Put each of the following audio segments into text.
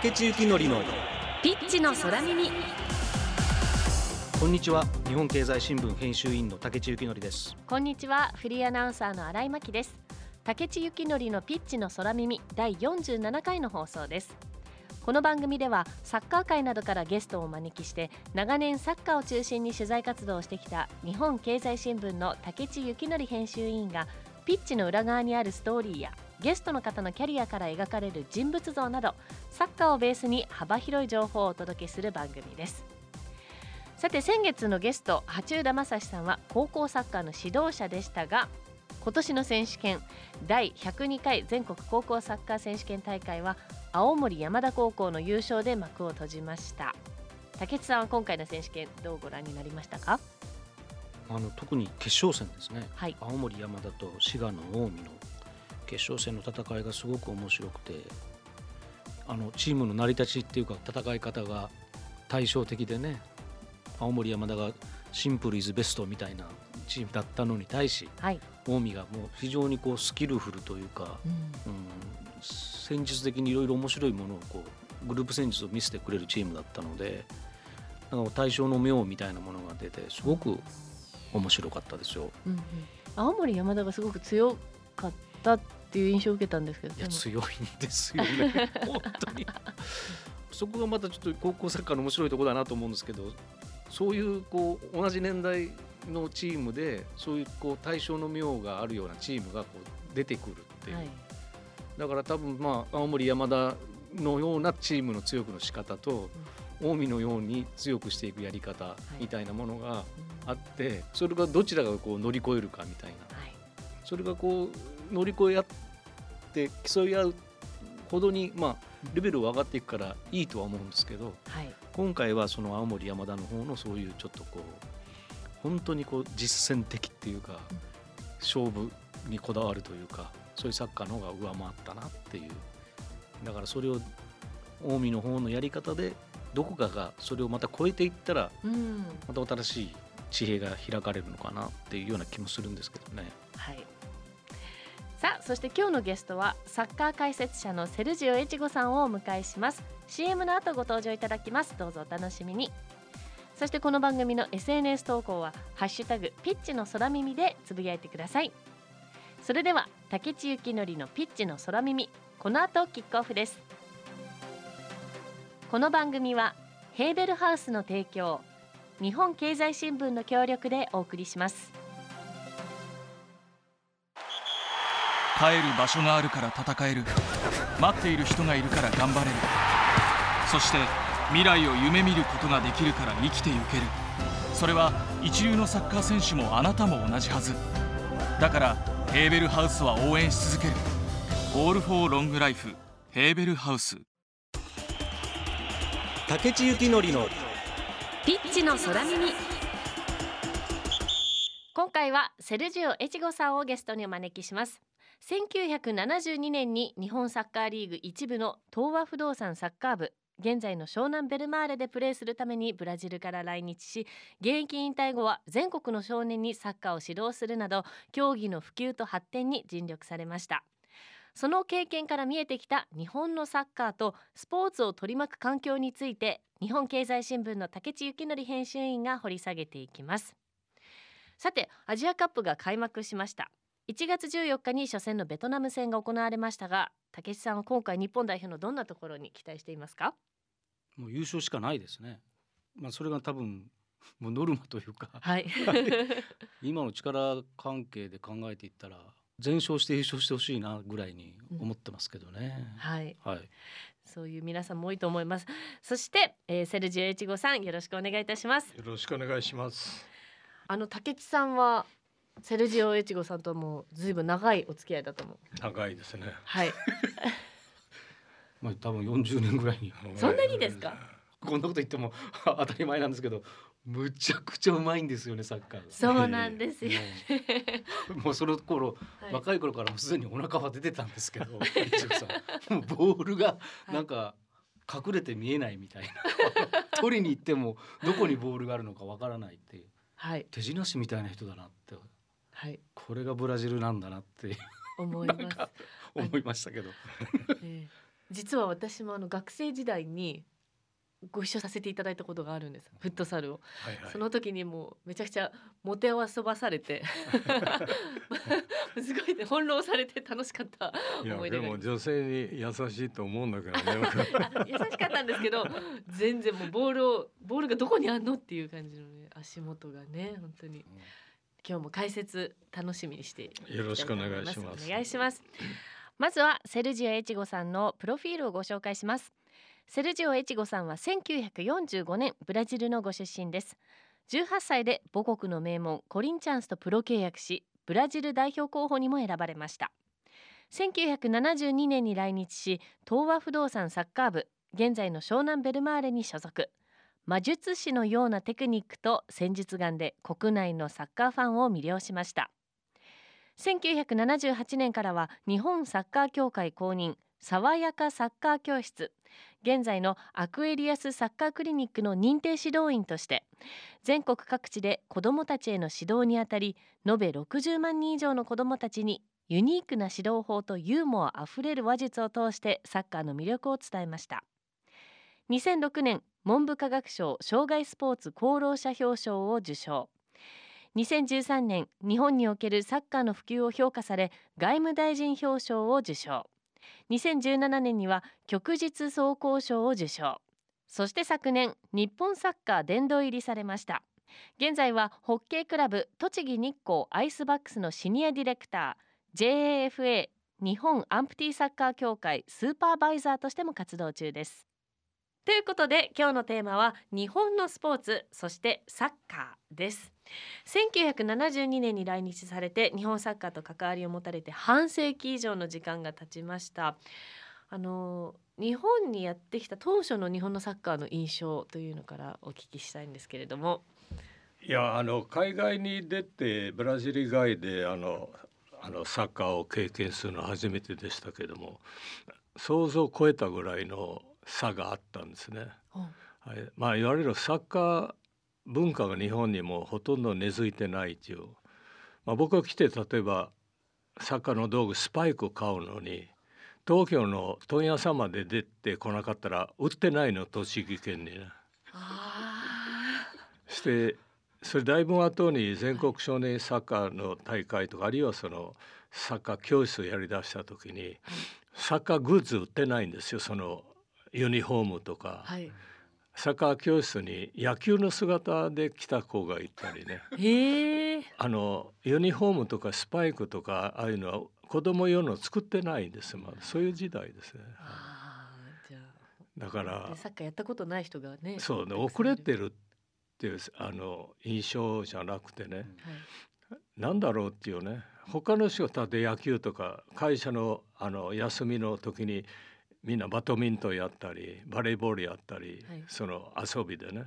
竹地幸典のピッチの空耳。こんにちは。日本経済新聞編集員の竹地幸典です。こんにちは。フリーアナウンサーの新井真希です。竹地幸典のピッチの空耳。第47回の放送です。この番組ではサッカー界などからゲストをお招きして長年サッカーを中心に取材活動をしてきた日本経済新聞の竹地幸典編集委員がピッチの裏側にあるストーリーやゲストの方のキャリアから描かれる人物像などサッカーをベースに幅広い情報をお届けする番組です。さて先月のゲスト八浦正史さんは高校サッカーの指導者でしたが今年の選手権第102回全国高校サッカー選手権大会は青森山田高校の優勝で幕を閉じました。竹内さんは今回の選手権どうご覧になりましたか？あの特に決勝戦ですね、はい。青森山田と滋賀の近江の決勝戦の戦いがすごく面白くてあのチームの成り立ちっていうか戦い方が対照的でね青森山田がシンプルイズベストみたいなチームだったのに対しはい、近江がもう非常にこうスキルフルというか、うん、戦術的にいろいろ面白いものをこうグループ戦術を見せてくれるチームだったのでなんか対象の妙みたいなものが出てすごく面白かったですよ。うんうん、青森山田がすごく強かったっていう印象を受けたんですけどいや強いんですよね本当に。そこがまたちょっと高校サッカーの面白いところだなと思うんですけどそういうこう同じ年代のチームでそういうこう対象の妙があるようなチームがこう出てくるっていう、はい。だから多分まあ青森山田のようなチームの強くの仕方と、近江のように強くしていくやり方みたいなものがあって、それがどちらがこう乗り越えるかみたいな。はい。それがこう乗り越え合って競い合うほどにまあレベルは上がっていくからいいとは思うんですけどはい。今回はその青森山田の方のそういうちょっとこう本当にこう実践的っていうか勝負にこだわるというかそういうサッカーの方が上回ったなっていう。だからそれを近江の方のやり方でどこかがそれをまた超えていったらうん。また新しい地平が開かれるのかなっていうような気もするんですけどね。はいさあそして今日のゲストはサッカー解説者のセルジオエチゴさんをお迎えします。CM の後ご登場いただきます。どうぞお楽しみに。そしてこの番組の SNS 投稿はハッシュタグピッチの空耳でつぶやいてください。それでは竹地幸典のピッチの空耳この後キックオフです。この番組はヘーベルハウスの提供日本経済新聞の協力でお送りします。帰る場所があるから戦える。待っている人がいるから頑張れる。そして未来を夢見ることができるから生きてゆける。それは一流のサッカー選手もあなたも同じはず。だからヘーベルハウスは応援し続ける「オール・フォー・ロング・ライフ」ヘーベルハウス。竹地幸典のピッチの空耳。今回はセルジオエチゴさんをゲストにお招きします1972年に日本サッカーリーグ一部の東和不動産サッカー部現在の湘南ベルマーレでプレーするためにブラジルから来日し現役引退後は全国の少年にサッカーを指導するなど競技の普及と発展に尽力されました。その経験から見えてきた日本のサッカーとスポーツを取り巻く環境について日本経済新聞の竹地幸典編集員が掘り下げていきます。さてアジアカップが開幕しました。1月14日に初戦のベトナム戦が行われましたが竹地さんは今回日本代表のどんなところに期待していますか？もう優勝しかないですね。まあそれが多分もうノルマというかはい 今の力関係で考えていったら全勝して優勝してほしいなぐらいに思ってますけどね。はいはい。そういう皆さんも多いと思いますそして、えーセルジオエチゴさんよろしくお願いいたしますよろしくお願いします。あの竹地さんはセルジオエチゴさんともずいぶん長いお付き合いだと思う。長いですね。はい。まあ多分40年ぐらいに。そんなにですか？こんなこと言っても 当たり前なんですけどむちゃくちゃうまいんですよねサッカーが。そうなんですよ、もうもうその頃、はい。若い頃からすでにお腹は出てたんですけどもうボールがなんか隠れて見えないみたいな。取りに行ってもどこにボールがあるのかわからないっていう。はい。手品師みたいな人だなってはい。これがブラジルなんだなって思います。思いましたけど。ええ。実は私もあの学生時代にご一緒させていただいたことがあるんです。フットサルを、はいはい。その時にもうめちゃくちゃモテ遊ばされて。すごいね翻弄されて楽しかった思い出でも女性に優しいと思うんだけどねあ優しかったんですけど全然もうボールをボールがどこにあんのっていう感じのね足元がね本当に今日も解説楽しみにしてよろしくお思願いします。お願いします。まずはセルジオエチゴさんのプロフィールをご紹介します。セルジオエチゴさんは1945年ブラジルのご出身です。18歳で母国の名門コリンチャンスとプロ契約しブラジル代表候補にも選ばれました。1972年に来日し東和不動産サッカー部現在の湘南ベルマーレに所属魔術師のようなテクニックと戦術眼で国内のサッカーファンを魅了しました。1978年からは日本サッカー協会公認爽やかサッカー教室。現在のアクエリアスサッカークリニックの認定指導員として全国各地で子どもたちへの指導にあたり延べ60万人以上の子どもたちにユニークな指導法とユーモアあふれる話術を通してサッカーの魅力を伝えました。2006年文部科学省障害スポーツ功労者表彰を受賞。2013年日本におけるサッカーの普及を評価され外務大臣表彰を受賞。2017年には旭日総合賞を受賞。そして昨年日本サッカー殿堂入りされました。現在はホッケークラブ栃木日光アイスバックスのシニアディレクター。JAFA 日本アンプティサッカー協会スーパーバイザーとしても活動中です。ということで今日のテーマは日本のスポーツそしてサッカーです。1972年に来日されて日本サッカーと関わりを持たれて半世紀以上の時間が経ちました。あの日本にやってきた当初の日本のサッカーの印象というのからお聞きしたいんですけれども。いやあの海外に出てブラジル以外であのあのサッカーを経験するのは初めてでしたけども想像を超えたぐらいの差があったんですね。はい、まあいわゆるサッカー文化が日本にもほとんど根付いてないっていう、まあ、僕が来て例えばサッカーの道具スパイクを買うのに東京の問屋さんまで出てこなかったら売ってないの栃木県にね。してそれだいぶ後に全国少年サッカーの大会とかあるいはそのサッカー教室をやりだした時にサッカーグッズ売ってないんですよそのユニフォームとか。はい。サッカー教室に野球の姿で来た子がいたりね。あのユニフォームとかスパイクとかああいうのは子供用の作ってないんですまだ。そういう時代ですね。だかあらでサッカーやったことない人がねそうね遅れてるっていうあの印象じゃなくてね。はい。なんだろうっていうね。他の仕事で野球とか会社のあの休みの時にみんなバドミントンやったりバレーボールやったり、はい。その遊びでね。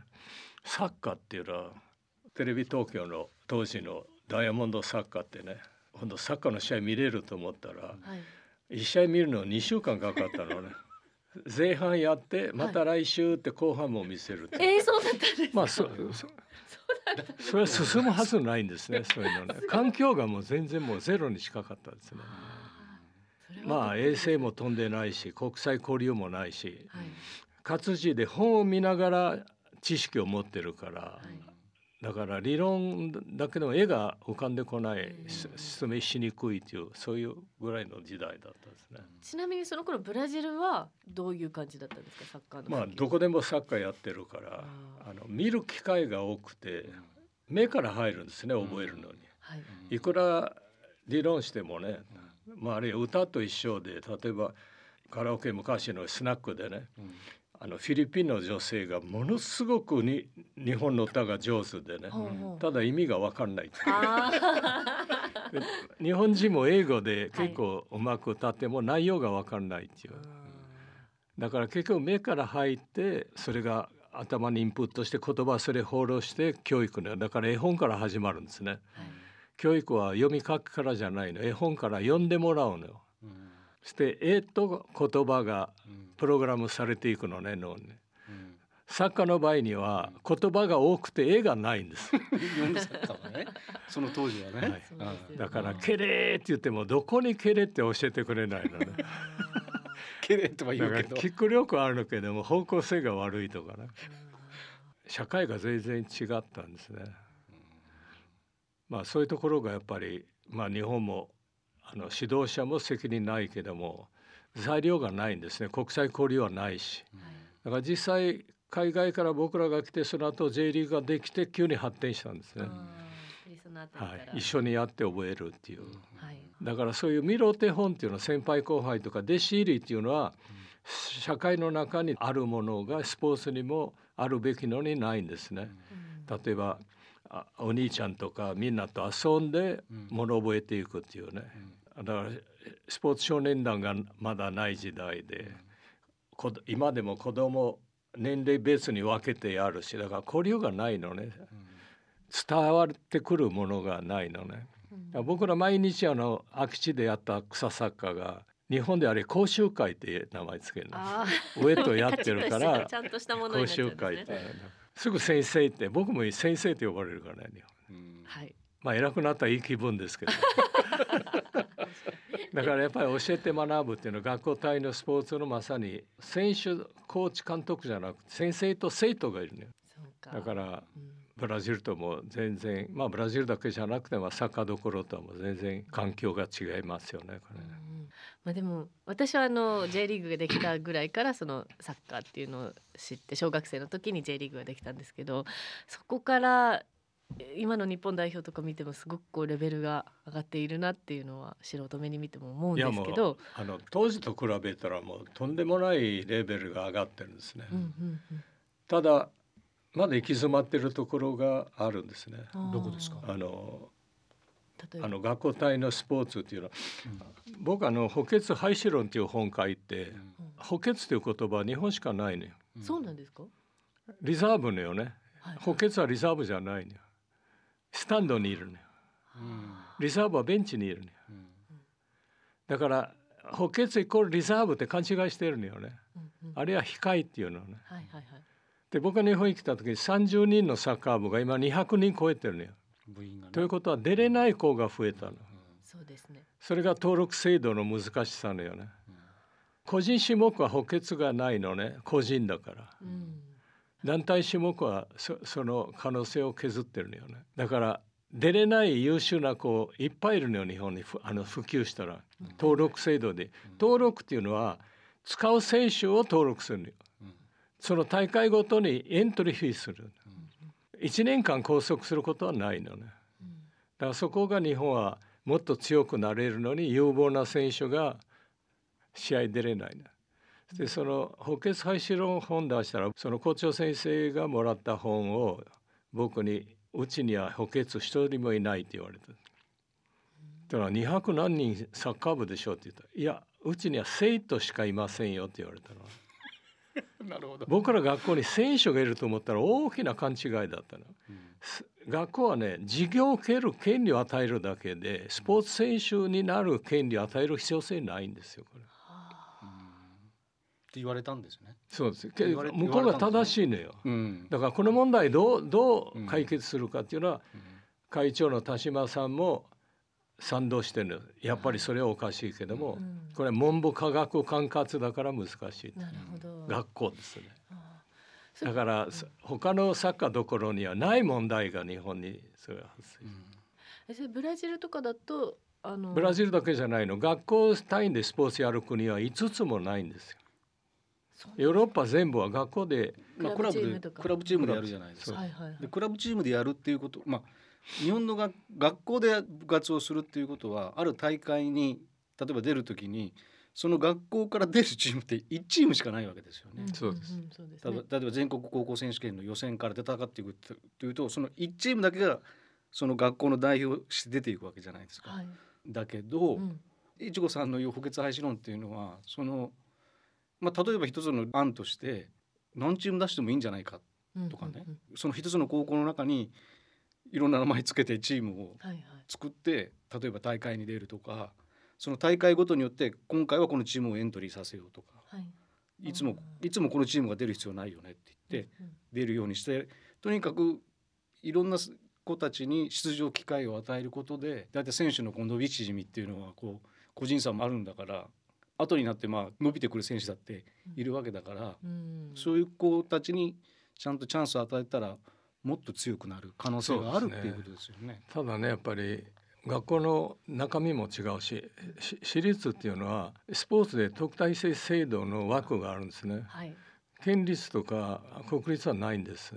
サッカーっていうのはテレビ東京の当時のダイヤモンドサッカーってね今度サッカーの試合見れると思ったらはい。1試合見るの2週間かかったのね。前半やってまた来週って後半も見せるって、えー、そうだったんですまあそそそれは進むはずないんですねそういうのね。環境がもう全然もうゼロに近かったですねまあ衛星も飛んでないし国際交流もないしはい。活字で本を見ながら知識を持ってるからはい。だから理論だけでも絵が浮かんでこない説明しにくいというそういうぐらいの時代だったんですね。ちなみにその頃ブラジルはどういう感じだったんですかサッカーのまあどこでもサッカーやってるからあの見る機会が多くて目から入るんですね覚えるのに。はい。いくら理論してもね、まあ、あるいは歌と一緒で例えばカラオケ昔のスナックでねあのフィリピンの女性がものすごくに日本の歌が上手でねほうほう。ただ意味が分かんない。日本人も英語で結構うまく歌っても内容が分かんないっていう。だから結局目から入ってそれが頭にインプットして言葉それ放浪して教育ねだから絵本から始まるんですね。教育は読み書きからじゃないの。絵本から読んでもらうのよ。そして絵と言葉がプログラムされていくのね脳に。作家の場合には言葉が多くて絵がないんです。ね。その当時はね、はい。だから「ケレー」って言ってもどこに「ケレ」って教えてくれないのね。ケけれとか言うけど。キック力あるけども方向性が悪いとかね。社会が全然違ったんですね。まあそういうところがやっぱりまあ日本もあの指導者も責任ないけども材料がないんですね。国際交流はないし。だから実際海外から僕らが来てその後 J リーグができて急に発展したんですね。はい、一緒にやって覚えるっていう。はい。だからそういう見ろ手本っていうのは先輩後輩とか弟子入りっていうのは社会の中にあるものがスポーツにもあるべきのにないんですね。例えばあお兄ちゃんとかみんなと遊んで物覚えていくっていうね。だからスポーツ少年団がまだない時代でこ今でも子供年齢別に分けてやるしだから交流がないのね。伝わってくるものがないのね。僕ら毎日あの空き地でやった草サッカーが日本であれ講習会って名前つけるの。あ上とやってるから したちゃんとしたものに講習会ってですぐ先生って僕も先生って呼ばれるからねはい。まあ偉くなったらいい気分ですけどだからやっぱり教えて学ぶっていうのは学校単位のスポーツのまさに選手コーチ監督じゃなくて先生と生徒がいるのよそうか。だからうんブラジルとも全然まあブラジルだけじゃなくてもサッカーどころとはもう全然環境が違いますよねこれね。うんまあでも私はあの J リーグができたぐらいからそのサッカーっていうのを知って小学生の時に J リーグができたんですけどそこからえ今の日本代表とか見てもすごくこうレベルが上がっているなっていうのは素人目に見ても思うんでいやもうすけど。あの当時と比べたらもうとんでもないレベルが上がってるんですね。うんうんうんただまだ行き詰まってるところがあるんですね。どこですか？あのあの学校単位のスポーツっていうのは、僕あの補欠廃止論っていう本書いて、補欠という言葉は日本しかないのよ。そうなんですか？リザーブのよね。はい補欠はリザーブじゃないのよ。スタンドにいるのよ。うんリザーブはベンチにいるのよ。うんだから補欠イコールリザーブって勘違いしてるのよね。うんうんあれは控えっていうのね。はいはいはい。で僕が日本に来た時に30人のサッカー部が今200人超えてるのよ。部員がねということは出れない子が増えたの。そうですね。それが登録制度の難しさのよね。個人種目は補欠がないのね個人だから。うん。団体種目はそその可能性を削ってるのよね。だから出れない優秀な子いっぱいいるのよ日本にふあの普及したら登録制度で登録っていうのは使う選手を登録するのよ。その大会ごとにエントリーフィーする。1年間拘束することはないのね。だからそこが日本はもっと強くなれるのに有望な選手が試合出れないね。でその補欠廃止論本出したらその校長先生がもらった本を僕に「うちには補欠一人もいない」って言われた。だから200何人サッカー部でしょって言ったら「いやうちには生徒しかいませんよ」って言われたの。なるほど僕ら学校に選手がいると思ったら大きな勘違いだったの。す学校はね授業を受ける権利を与えるだけでスポーツ選手になる権利を与える必要性ないんですよこれ。って言われたんですね。そうですけ言われ向こうが正しいのよ。うん。だからこの問題どうどうんう解決するかっていうのは、会長の田島さんも賛同してる。のやっぱりそれはおかしいけども、うんこれは文部科学管轄だから難しい、なるほど。学校ですね。だから、そ他のサッカーどころにはない問題が日本にそれは発生、えそれブラジルとかだとあのブラジルだけじゃないの。学校単位でスポーツやる国は5つもないんですよ。ヨーロッパ全部は学校でまあクラブでクラブチームでやるじゃないですか。はいはいはい。でクラブチームでやるっていうこと、まあ日本のが学校で部活をするっていうことはある大会に例えば出るときにその学校から出るチームって1チームしかないわけですよね。そうです例えねば例えば全国高校選手権の予選から出たかっていくというとその1チームだけがその学校の代表して出ていくわけじゃないですか。はい。だけど、うんいちごさんの言う補欠廃止論っていうのはその、まあ、例えば一つの案として何チーム出してもいいんじゃないかうんとかねその一つの高校の中にいろんな名前つけてチームを。作って例えば大会に出るとかその大会ごとによって今回はこのチームをエントリーさせようとかはい。いつもいつもこのチームが出る必要ないよねって言ってうん出るようにしてとにかくいろんな子たちに出場機会を与えることでだいたい選手のこう伸び縮みっていうのはこう個人差もあるんだから後になってまあ伸びてくる選手だっているわけだから、うんそういう子たちにちゃんとチャンスを与えたらもっと強くなる可能性があるっていうことですよね。ただねやっぱり学校の中身も違うしし私立っていうのはスポーツで特待生制度の枠があるんですね。はい。県立とか国立はないんです。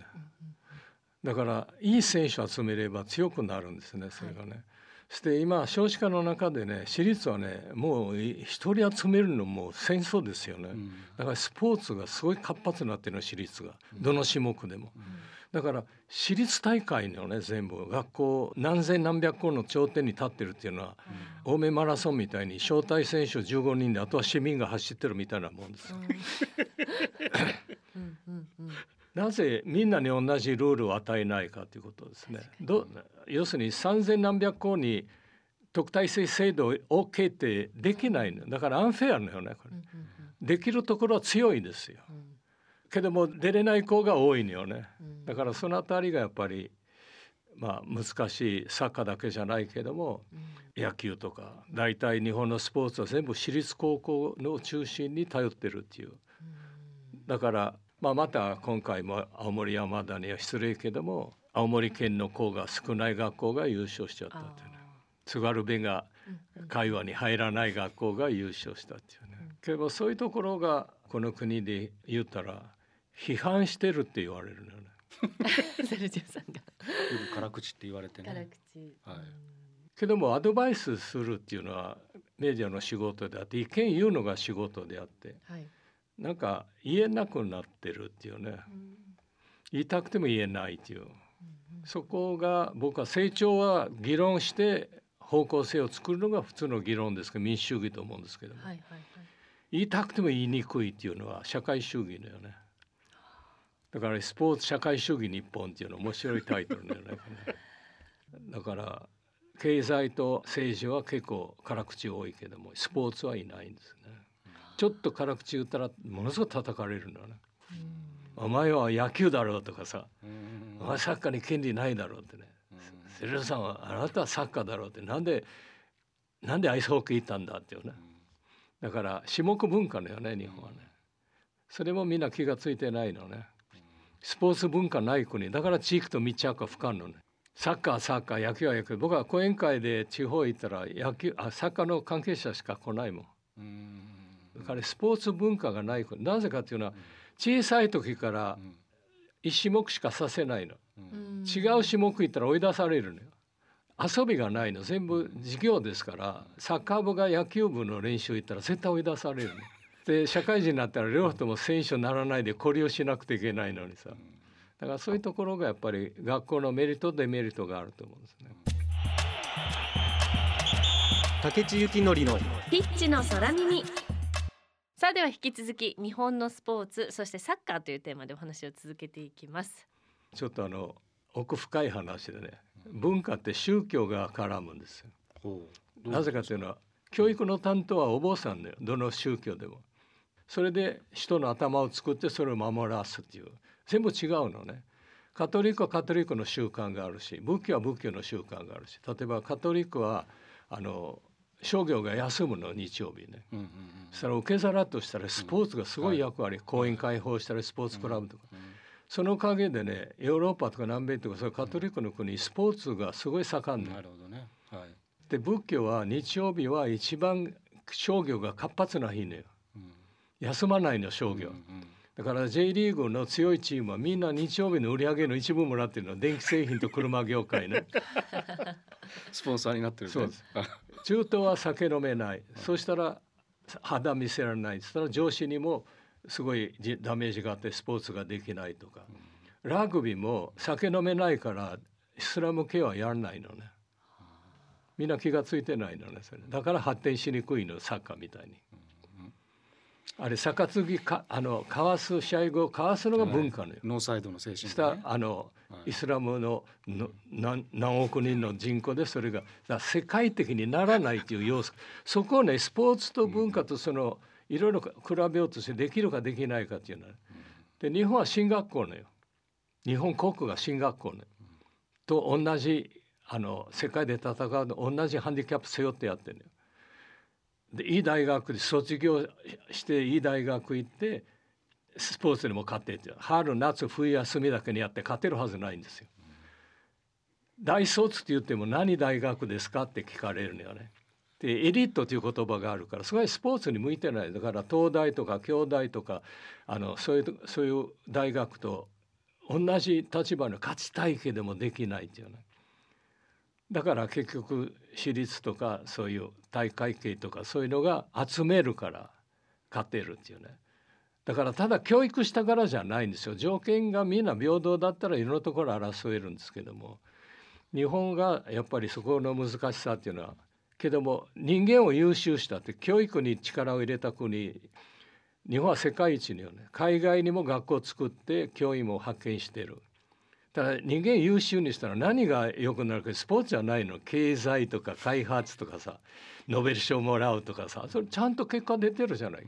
だからいい選手を集めれば強くなるんですねそれがね、そして今少子化の中でね私立はねもうい一人集めるのも戦争ですよね、うん。だからスポーツがすごい活発になってるの私立が。どの種目でも、だから私立大会のね全部学校何千何百校の頂点に立ってるっていうのは、青梅マラソンみたいに招待選手15人であとは市民が走ってるみたいなもんです なぜみんなに同じルールを与えないかということですね。ど要するに三千何百校に特待生制度を決定できないのだからアンフェアなのよねこれ。できるところは強いですよ。けども出れない子が多いのよね。だからそのあたりがやっぱりまあ難しいサッカーだけじゃないけども野球とか大体日本のスポーツは全部私立高校の中心に頼ってるっていう。だから、まあ、また今回も青森山田には失礼けども青森県の子が少ない学校が優勝しちゃったっていうね。津軽弁が会話に入らない学校が優勝したっていうね。けどそういうところがこの国で言ったら批判してるって言われるのよね。セルジオさんが。よく辛口って言われて辛ね。口。はい。けどもアドバイスするっていうのはメディアの仕事であって意見言うのが仕事であってはい。なんか言えなくなってるっていうね。言いたくても言えないっていう。そこが僕は成長は議論して方向性を作るのが普通の議論ですけど民主主義と思うんですけども、はいはいはい。言いたくても言いにくいっていうのは社会主義だよねだからスポーツ社会主義日本っていうのは面白いタイトルだよね。だから経済と政治は結構辛口多いけどもスポーツはいないんですね。ちょっと辛口言ったらものすごく叩かれるのね。お前は野球だろうとかさうん。お前サッカーに権利ないだろうってね。セレラさんはあなたはサッカーだろうって。なんでなんでアイスホッケー行ったんだっていうね。だから種目文化だよね日本はね。それもみんな気がついてないのねスポーツ文化ない国。だから地域と密着が不可能ね。サッカーはサッカー野球は野球。僕は講演会で地方行ったら野球あサッカーの関係者しか来ないもん。うん。だからスポーツ文化がない国。なぜかっていうのは小さい時から一種目しかさせないの。違う種目行ったら追い出されるのよ。遊びがないの。全部授業ですからサッカー部が野球部の練習行ったら絶対追い出されるので社会人になったら両方とも選手にならないで交流しなくていけないのにさ。だからそういうところがやっぱり学校のメリットデメリットがあると思うんですね。竹地幸典のピッチの空耳。さあでは引き続き日本のスポーツそしてサッカーというテーマでお話を続けていきます。ちょっとあの奥深い話でね文化って宗教が絡むんですよ。なぜかというのは教育の担当はお坊さんだよ。どの宗教でもそれで人の頭を作ってそれを守らすっていう。全部違うのね。カトリックはカトリックの習慣があるし仏教は仏教の習慣があるし。例えばカトリックはあの商業が休むの日曜日ね。うんうんそしたら受け皿としたらスポーツがすごい役割、講演開放したりスポーツクラブとか、そのおでねヨーロッパとか南米とかそういうカトリックの国スポーツがすごい盛んなるほどね。はい。で仏教は日曜日は一番商業が活発な日ね。うん休まないの商業、うんだから J リーグの強いチームはみんな日曜日の売り上げの一部もらってるの電気製品と車業界ね スポンサーになってるね。そうです。あ中東は酒飲めない、そしたら肌見せられない。そしたら上司にもすごいじダメージがあってスポーツができないとか、ラグビーも酒飲めないからイスラム系はやらないのね。みんな気がついてないのねそれ。だから発展しにくいのサッカーみたいに。あれ杯かあの交わす試合後交わすのが文化のよ。ノーサイドの精神したねあの、はい。イスラムのの何何億人の人口でそれが世界的にならないという要素。そこをねスポーツと文化とそのいろいろ比べようとしてできるかできないかっていうのは、で日本は進学校のよ。日本国が進学校のよ。と同じあの世界で戦うの同じハンディキャップ背負ってやってるのよでいい大学で卒業していい大学行ってスポーツにも勝ってって春夏冬休みだけにやって勝てるはずないんですよ。大卒って言っても何大学ですかって聞かれるのよね。でエリートという言葉があるからすごいスポーツに向いてないだから東大とか京大とかあのそういうそういう大学と同じ立場の勝ちたいけどもできないっていうね。だから結局私立とかそういう大会系とかそういうのが集めるから勝てるっていうね。だからただ教育したからじゃないんですよ条件がみんな平等だったらいろんなところ争えるんですけども日本がやっぱりそこの難しさっていうのはけども人間を優秀したって教育に力を入れた国日本は世界一によね海外にも学校を作って教員も派遣してる。だから人間優秀にしたら何が良くなるかスポーツじゃないの経済とか開発とかさノーベル賞もらうとかさそれちゃんと結果出てるじゃない。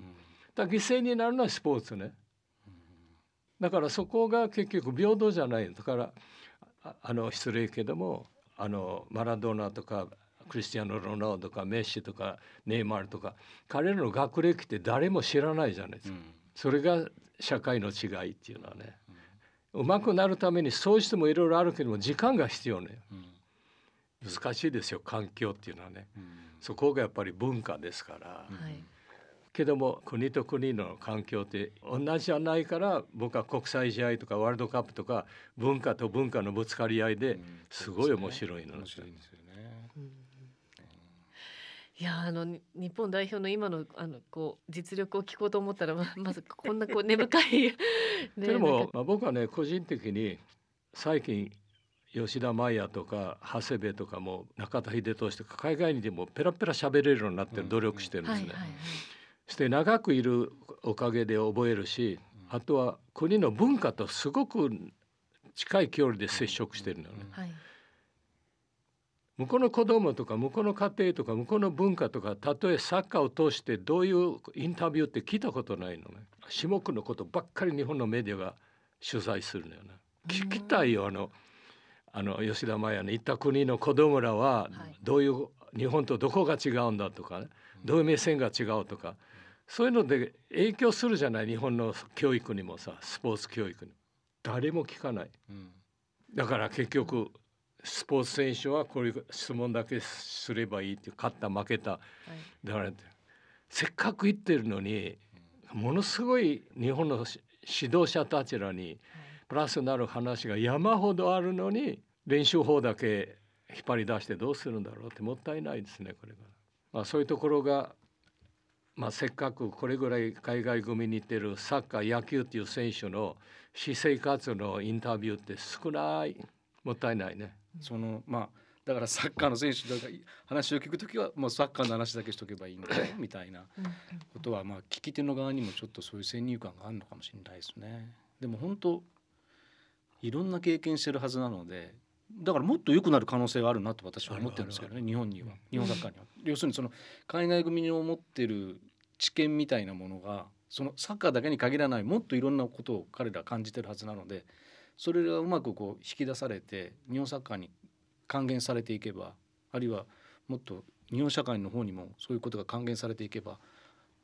だから犠牲になるのはスポーツね。だからそこが結局平等じゃないだからあの失礼けどもあのマラドーナとかクリスティアーノ・ロナウドとかメッシとかネイマールとか彼らの学歴って誰も知らないじゃないですか。それが社会の違いっていうのはね。うまくなるためにそういう人もいろいろあるけども時間が必要ね、うん、難しいですよ環境っていうのはね、うん、そこがやっぱり文化ですから、はい、けども国と国の環境って同じじゃないから僕は国際試合とかワールドカップとか文化と文化のぶつかり合いですごい面白いの、うん、面白いんですよいやあの日本代表の今のあのこう実力を聞こうと思ったらま まずこんなこう根深い ね、でも、まあ、僕はね個人的に最近吉田麻也とか長谷部とかも中田英寿とか海外にでもペラペラ喋れるようになってる努力してるんですね。して長くいるおかげで覚えるしあとは国の文化とすごく近い距離で接触してるのね。はい向こうの子供とか向こうの家庭とか向こうの文化とかたとえサッカーを通してどういうインタビューって聞いたことないのね。種目のことばっかり日本のメディアが取材するのよね。聞きたいよあのあの吉田麻也の行った国の子供らはどういう、日本とどこが違うんだとか、ね、どういう目線が違うとか。そういうので影響するじゃない？日本の教育にもさスポーツ教育に誰も聞かない、だから結局スポーツ選手はこういう質問だけすればいいって勝った負けた、はい、だからせっかく行ってるのにものすごい日本の指導者たちらにプラスになる話が山ほどあるのに練習法だけ引っ張り出してどうするんだろうってもったいないですねこれが。まあ、そういうところが、まあ、せっかくこれぐらい海外組に行ってるサッカー野球っていう選手の私生活のインタビューって少ないもったいないね。そのまあだからサッカーの選手とか話を聞く時はもうサッカーの話だけしとけばいいんだよみたいなことはまあ聞き手の側にもちょっとそういう先入観があるのかもしれないですね。でも本当いろんな経験してるはずなのでだからもっと良くなる可能性があるなと私は思ってるんですけどね日本には日本サッカーには。要するにその海外組の持ってる知見みたいなものがそのサッカーだけに限らないもっといろんなことを彼ら感じてるはずなのでそれがうまくこう引き出されて日本サッカーに還元されていけばあるいはもっと日本社会の方にもそういうことが還元されていけば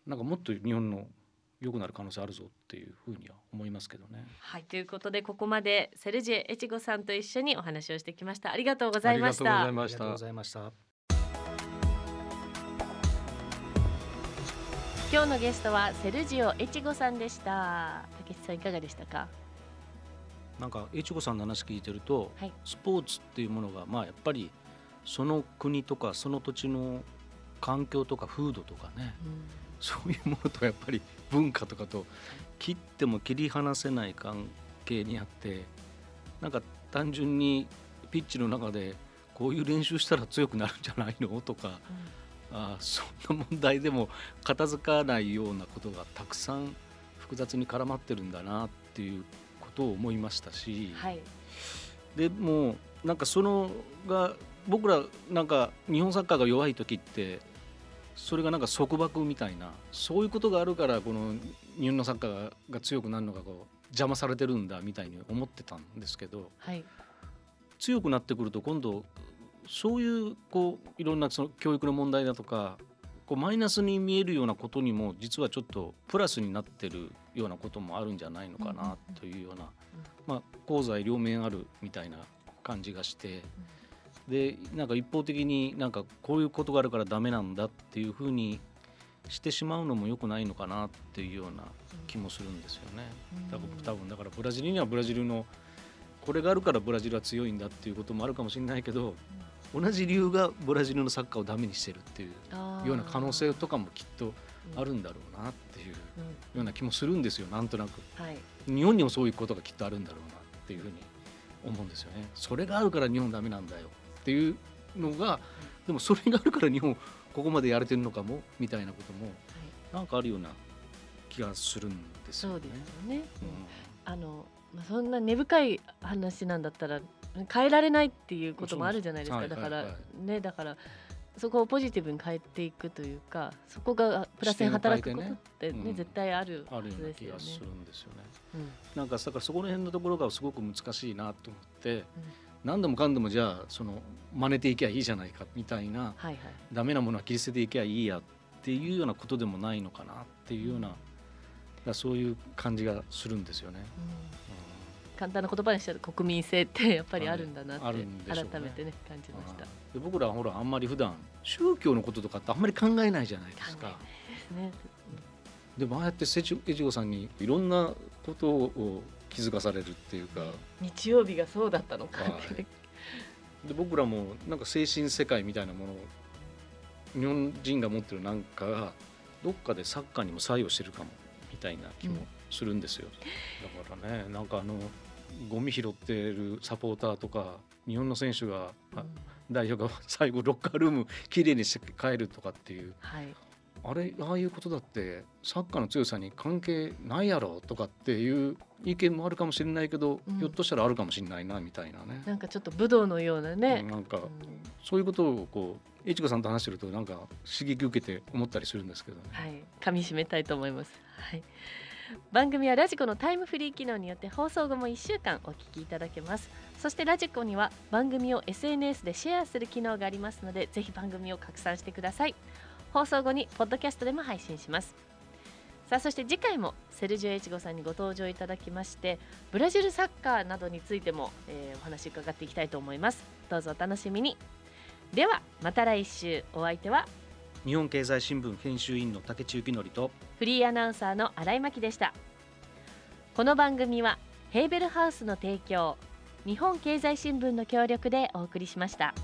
なんかもっと日本の良くなる可能性あるぞっていうふうには思いますけどね。はいということでここまでセルジエエチゴさんと一緒にお話をしてきました。ありがとうございました。ありがとうございました。今日のゲストはセルジオエチゴさんでした。竹内さんいかがでしたか？なんか越後さんの話聞いてると、はい、スポーツっていうものがまあやっぱりその国とかその土地の環境とか風土とかね、うん、そういうものとやっぱり文化とかと切っても切り離せない関係にあってなんか単純にピッチの中でこういう練習したら強くなるんじゃないのとか、うん、あそんな問題でも片付かないようなことがたくさん複雑に絡まってるんだなっていうと思いましたし、はい、でもなんかそのが僕らなんか日本サッカーが弱い時ってそれがなんか束縛みたいなそういうことがあるからこの日本のサッカーが強くなるのがこう邪魔されてるんだみたいに思ってたんですけど、はい、強くなってくると今度そういうこういろんなその教育の問題だとかこうマイナスに見えるようなことにも実はちょっとプラスになってるようなこともあるんじゃないのかなというような、まあ、功罪両面あるみたいな感じがして。でなんか一方的になんかこういうことがあるからダメなんだっていうふうにしてしまうのも良くないのかなっていうような気もするんですよね。だから多分だからブラジルにはブラジルのこれがあるからブラジルは強いんだっていうこともあるかもしれないけど同じ理由がブラジルのサッカーをダメにしてるっていうような可能性とかもきっとあるんだろうなっていうような気もするんですよなんとなく。はい。日本にもそういうことがきっとあるんだろうなっていうふうに思うんですよね。それがあるから日本ダメなんだよっていうのがでもそれがあるから日本ここまでやれてるのかもみたいなこともなんかあるような気がするんですよね。そうですよね、うん。あの、まあ、そんな根深い話なんだったら変えられないっていうこともあるじゃないですか、だから、ねだからそこをポジティブに変えていくというかそこがプラスに働くことってね絶対ある気がするんですよね。うん。なんかだからそこら辺のところがすごく難しいなと思って、何でもかんでもじゃあその真似ていけばいいじゃないかみたいなはいはい。ダメなものは切り捨てていけばいいやっていうようなことでもないのかなっていうような、そういう感じがするんですよね。うんうん簡単な言葉にしたら国民性ってやっぱりあるんだなって、改めてね感じました。で僕らはほらあんまり普段宗教のこととかってあんまり考えないじゃないですか。ね。でもああやってセチエジゴさんにいろんなことを気づかされるっていうか。日曜日がそうだったのかで僕らもなんか精神世界みたいなものを日本人が持ってるなんかがどっかでサッカーにも作用してるかもみたいな気もするんですよ、だからねなんかあのゴミ拾ってるサポーターとか日本の選手が、あ代表が最後ロッカールームきれいにして帰るとかっていうはい。あれああいうことだってサッカーの強さに関係ないやろとかっていう意見もあるかもしれないけど、うんひょっとしたらあるかもしれないなみたいなね。なんかちょっと武道のようなね。なんかうんそういうことをこうえちこさんと話してるとなんか刺激受けて思ったりするんですけどね。はい、噛み締めたいと思います。はい。番組はラジコのタイムフリー機能によって放送後も1週間お聞きいただけます。そしてラジコには番組を SNS でシェアする機能がありますのでぜひ番組を拡散してください。放送後にポッドキャストでも配信します。さあそして次回もセルジオエチゴさんにご登場いただきましてブラジルサッカーなどについても、えーお話伺っていきたいと思います。どうぞお楽しみに。ではまた来週。お相手は日本経済新聞編集員の竹内幸則とフリーアナウンサーの新井真希でしたこの番組はヘーベルハウスの提供日本経済新聞の協力でお送りしました。